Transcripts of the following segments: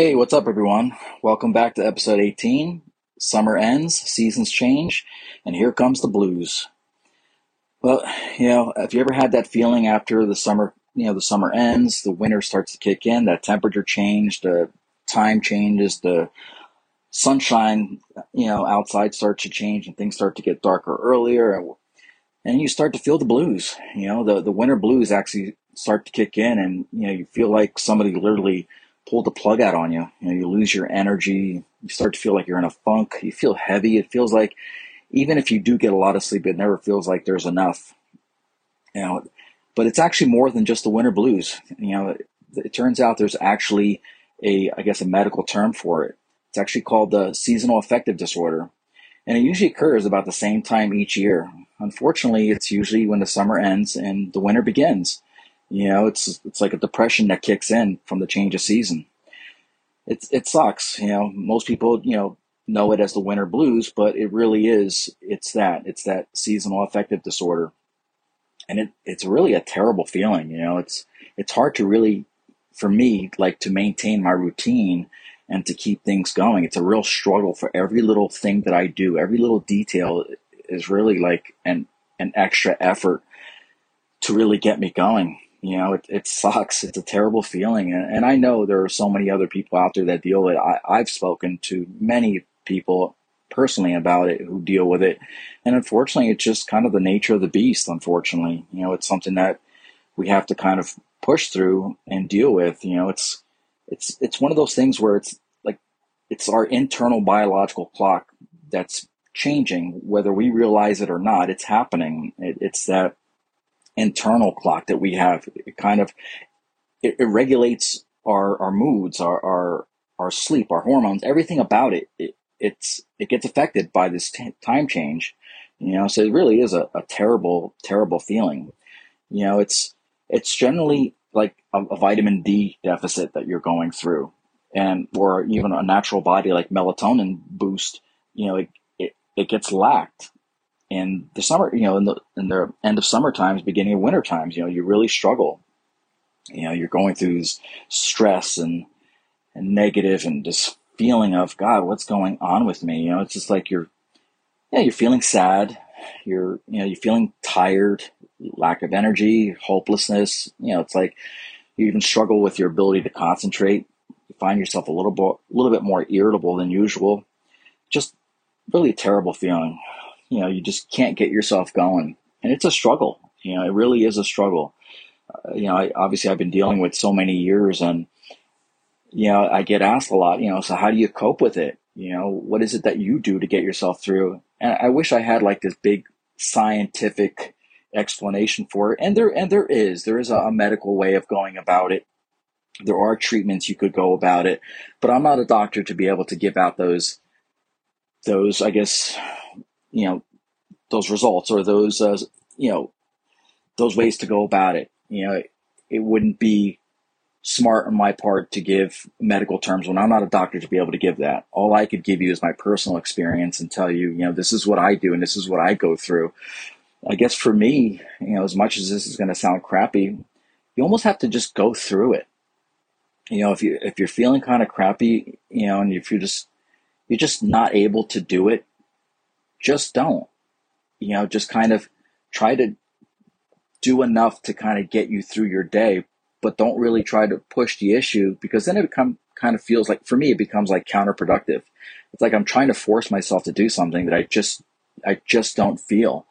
Hey, what's up, everyone? Welcome back to episode 18. Summer ends, seasons change, and here comes the blues. Well, you know, if you ever had that feeling after the summer, you know, the summer ends, the winter starts to kick in, that temperature change, the time changes, the sunshine, you know, outside starts to change and things start to get darker earlier, and, you start to feel the blues. You know, the, the winter blues actually start to kick in, and, you know, you feel like somebody literally pull the plug out on you. You know, you lose your energy. You start to feel like you're in a funk. You feel heavy. It feels like even if you do get a lot of sleep, it never feels like there's enough. You know, but it's actually more than just the winter blues. You know, it, it turns out there's actually a, I guess, a medical term for it. It's actually called the seasonal affective disorder. And it usually occurs about the same time each year. Unfortunately, it's usually when the summer ends and the winter begins. You know, it's it's like a depression that kicks in from the change of season. It it sucks. You know, most people you know know it as the winter blues, but it really is. It's that. It's that seasonal affective disorder, and it it's really a terrible feeling. You know, it's it's hard to really, for me, like to maintain my routine and to keep things going. It's a real struggle for every little thing that I do. Every little detail is really like an an extra effort to really get me going you know, it, it sucks. It's a terrible feeling. And, and I know there are so many other people out there that deal with it. I, I've spoken to many people personally about it who deal with it. And unfortunately, it's just kind of the nature of the beast, unfortunately. You know, it's something that we have to kind of push through and deal with. You know, it's it's it's one of those things where it's like it's our internal biological clock that's changing, whether we realize it or not. It's happening. It, it's that internal clock that we have. It kind of it, it regulates our our moods, our our our sleep, our hormones, everything about it. it it's it gets affected by this t- time change, you know. So it really is a, a terrible, terrible feeling. You know, it's it's generally like a, a vitamin D deficit that you're going through, and or even a natural body like melatonin boost. You know, it, it, it gets lacked in the summer, you know, in the in the end of summer times, beginning of winter times, you know, you really struggle. You know, you're going through this stress and and negative and this feeling of God, what's going on with me? You know, it's just like you're yeah, you're feeling sad, you're you know, you're feeling tired, lack of energy, hopelessness. You know, it's like you even struggle with your ability to concentrate. You find yourself a little bit a little bit more irritable than usual. Just really a terrible feeling you know, you just can't get yourself going. And it's a struggle. You know, it really is a struggle. Uh, you know, I, obviously I've been dealing with so many years and, you know, I get asked a lot, you know, so how do you cope with it? You know, what is it that you do to get yourself through? And I wish I had like this big scientific explanation for it. And there, and there is, there is a, a medical way of going about it. There are treatments you could go about it, but I'm not a doctor to be able to give out those, those, I guess, you know, those results or those, uh, you know, those ways to go about it. You know, it, it wouldn't be smart on my part to give medical terms when I'm not a doctor to be able to give that. All I could give you is my personal experience and tell you, you know, this is what I do and this is what I go through. I guess for me, you know, as much as this is going to sound crappy, you almost have to just go through it. You know, if you if you're feeling kind of crappy, you know, and if you're just you're just not able to do it, just don't. You know, just kind of try to do enough to kind of get you through your day, but don't really try to push the issue because then it become kind of feels like for me it becomes like counterproductive. It's like I'm trying to force myself to do something that I just I just don't feel.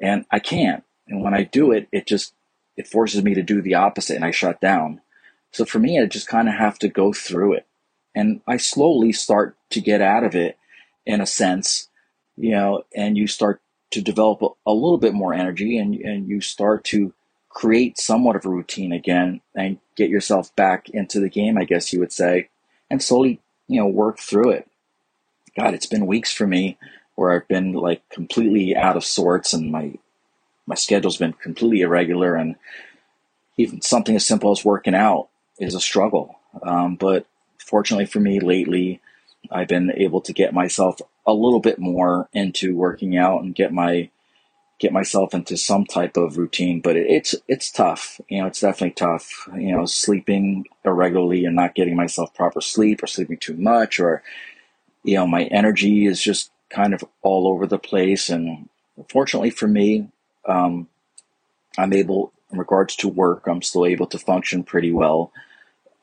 And I can't. And when I do it, it just it forces me to do the opposite and I shut down. So for me, I just kind of have to go through it. And I slowly start to get out of it in a sense, you know, and you start to develop a, a little bit more energy and, and you start to create somewhat of a routine again and get yourself back into the game, I guess you would say, and slowly, you know, work through it. God, it's been weeks for me where I've been like completely out of sorts and my my schedule's been completely irregular and even something as simple as working out is a struggle. Um, but fortunately for me lately, I've been able to get myself a little bit more into working out and get my get myself into some type of routine, but it's it's tough. You know, it's definitely tough. You know, sleeping irregularly and not getting myself proper sleep, or sleeping too much, or you know, my energy is just kind of all over the place. And fortunately for me, um, I'm able, in regards to work, I'm still able to function pretty well.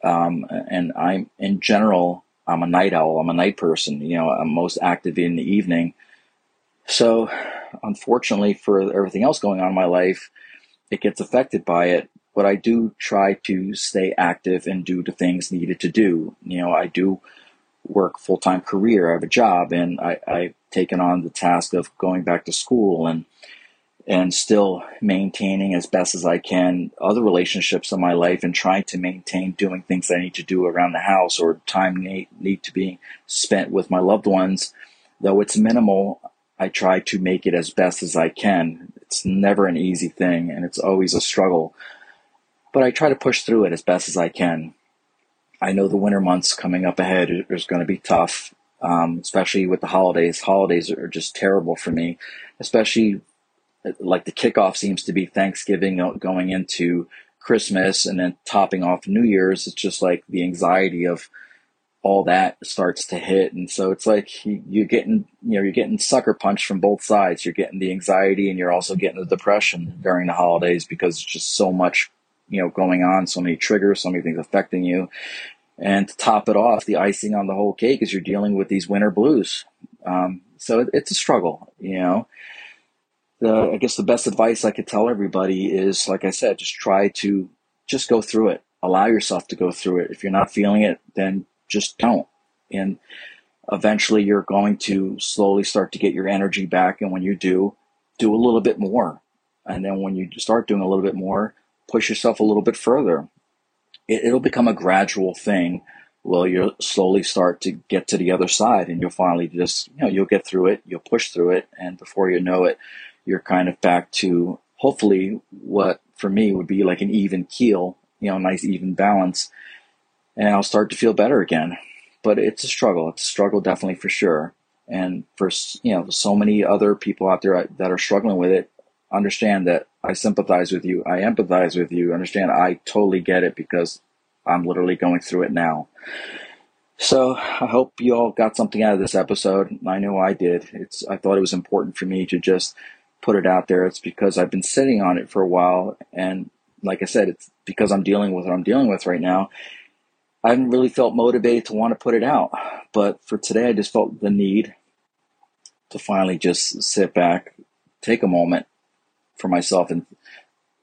Um, and I'm in general, I'm a night owl. I'm a night person. You know, I'm most active in the evening. So unfortunately for everything else going on in my life, it gets affected by it. But I do try to stay active and do the things needed to do. You know, I do work full time career. I have a job, and I, I've taken on the task of going back to school and and still maintaining as best as I can other relationships in my life and trying to maintain doing things I need to do around the house or time need, need to be spent with my loved ones. Though it's minimal, I try to make it as best as I can. It's never an easy thing and it's always a struggle, but I try to push through it as best as I can. I know the winter months coming up ahead is going to be tough, um, especially with the holidays. Holidays are just terrible for me, especially like the kickoff seems to be Thanksgiving going into Christmas and then topping off New Year's. It's just like the anxiety of all that starts to hit. And so it's like you, are getting, you know, you're getting sucker punched from both sides. You're getting the anxiety and you're also getting the depression during the holidays because it's just so much, you know, going on, so many triggers, so many things affecting you. And to top it off, the icing on the whole cake is you're dealing with these winter blues. Um, so it, it's a struggle, you know. I guess the best advice I could tell everybody is, like I said, just try to just go through it. Allow yourself to go through it. If you're not feeling it, then just don't. And eventually you're going to slowly start to get your energy back. And when you do, do a little bit more. And then when you start doing a little bit more, push yourself a little bit further. It, will become a gradual thing. Well, you'll slowly start to get to the other side and you'll finally just, you know, you'll get through it, you'll push through it. And before you know it, you're kind of back to hopefully what for me would be like an even keel, you know, nice even balance and I'll start to feel better again. But it's a struggle. It's a struggle, definitely for sure. And for you know, so many other people out there that are struggling with it, understand that I sympathize with you. I empathize with you. Understand I totally get it because I'm literally going through it now. So I hope you all got something out of this episode. I know I did. It's I thought it was important for me to just put it out there. It's because I've been sitting on it for a while and like I said, it's because I'm dealing with what I'm dealing with right now. I haven't really felt motivated to want to put it out. But for today, I just felt the need to finally just sit back, take a moment for myself and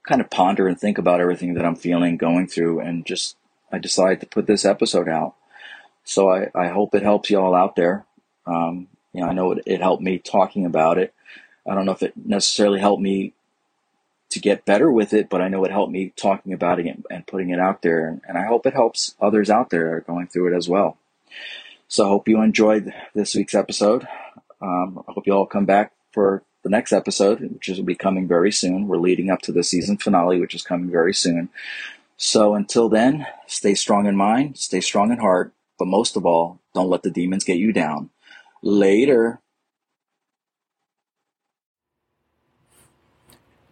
kind of ponder and think about everything that I'm feeling, going through, and just I decided to put this episode out. So I, I hope it helps you all out there. Um, you know, I know it, it helped me talking about it. I don't know if it necessarily helped me to get better with it, but I know it helped me talking about it and putting it out there. And I hope it helps others out there going through it as well. So I hope you enjoyed this week's episode. Um, I hope you all come back for the next episode, which will be coming very soon. We're leading up to the season finale, which is coming very soon. So until then, stay strong in mind, stay strong in heart, but most of all, don't let the demons get you down. Later.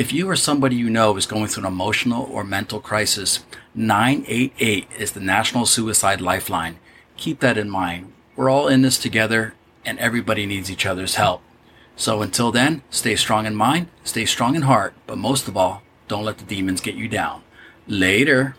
if you or somebody you know is going through an emotional or mental crisis, 988 is the National Suicide Lifeline. Keep that in mind. We're all in this together and everybody needs each other's help. So until then, stay strong in mind, stay strong in heart, but most of all, don't let the demons get you down. Later.